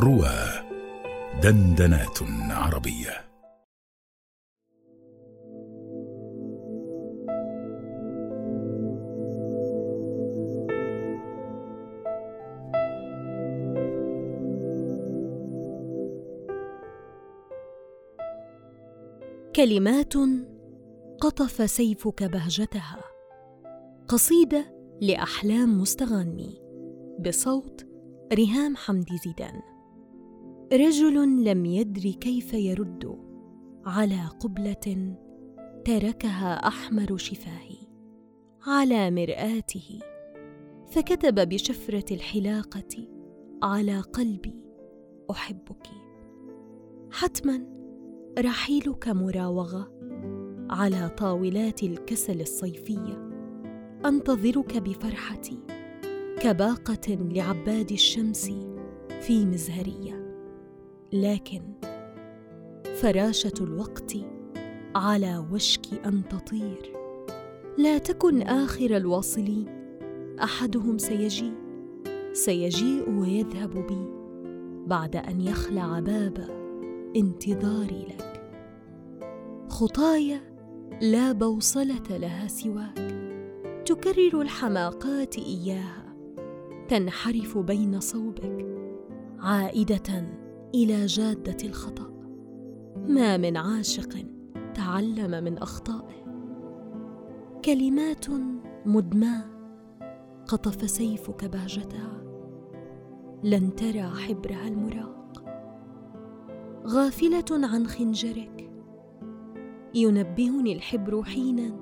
روى دندنات عربية. كلمات قطف سيفك بهجتها. قصيدة لأحلام مستغانمي. بصوت ريهام حمدي زيدان. رجل لم يدر كيف يرد على قبلة تركها أحمر شفاهي على مرآته فكتب بشفرة الحلاقة على قلبي أحبك. حتما رحيلك مراوغة على طاولات الكسل الصيفية. أنتظرك بفرحتي كباقة لعباد الشمس في مزهرية. لكن فراشه الوقت على وشك ان تطير. لا تكن آخر الواصلين أحدهم سيجيء سيجيء ويذهب بي بعد أن يخلع باب انتظاري لك. خطايا لا بوصلة لها سواك. تكرر الحماقات إياها. تنحرف بين صوبك. عائدة إلى جادة الخطأ. ما من عاشق تعلم من أخطائه. كلمات مدماة قطف سيفك بهجتها لن ترى حبرها المراق. غافلة عن خنجرك. ينبهني الحبر حينا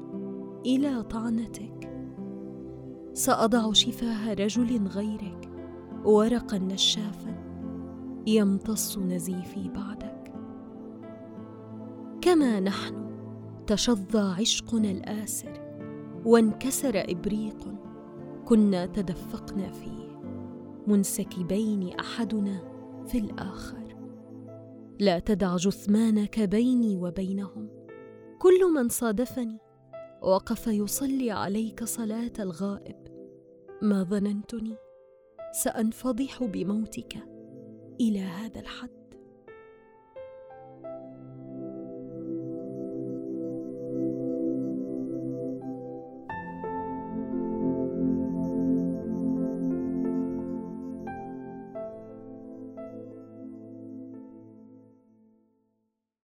إلى طعنتك. سأضع شفاه رجل غيرك ورقا نشافا. يمتص نزيفي بعدك. كما نحن تشظى عشقنا الآسر وانكسر إبريق كنا تدفقنا فيه منسكبين أحدنا في الآخر. لا تدع جثمانك بيني وبينهم. كل من صادفني وقف يصلي عليك صلاة الغائب. ما ظننتني سأنفضح بموتك. إلى هذا الحد.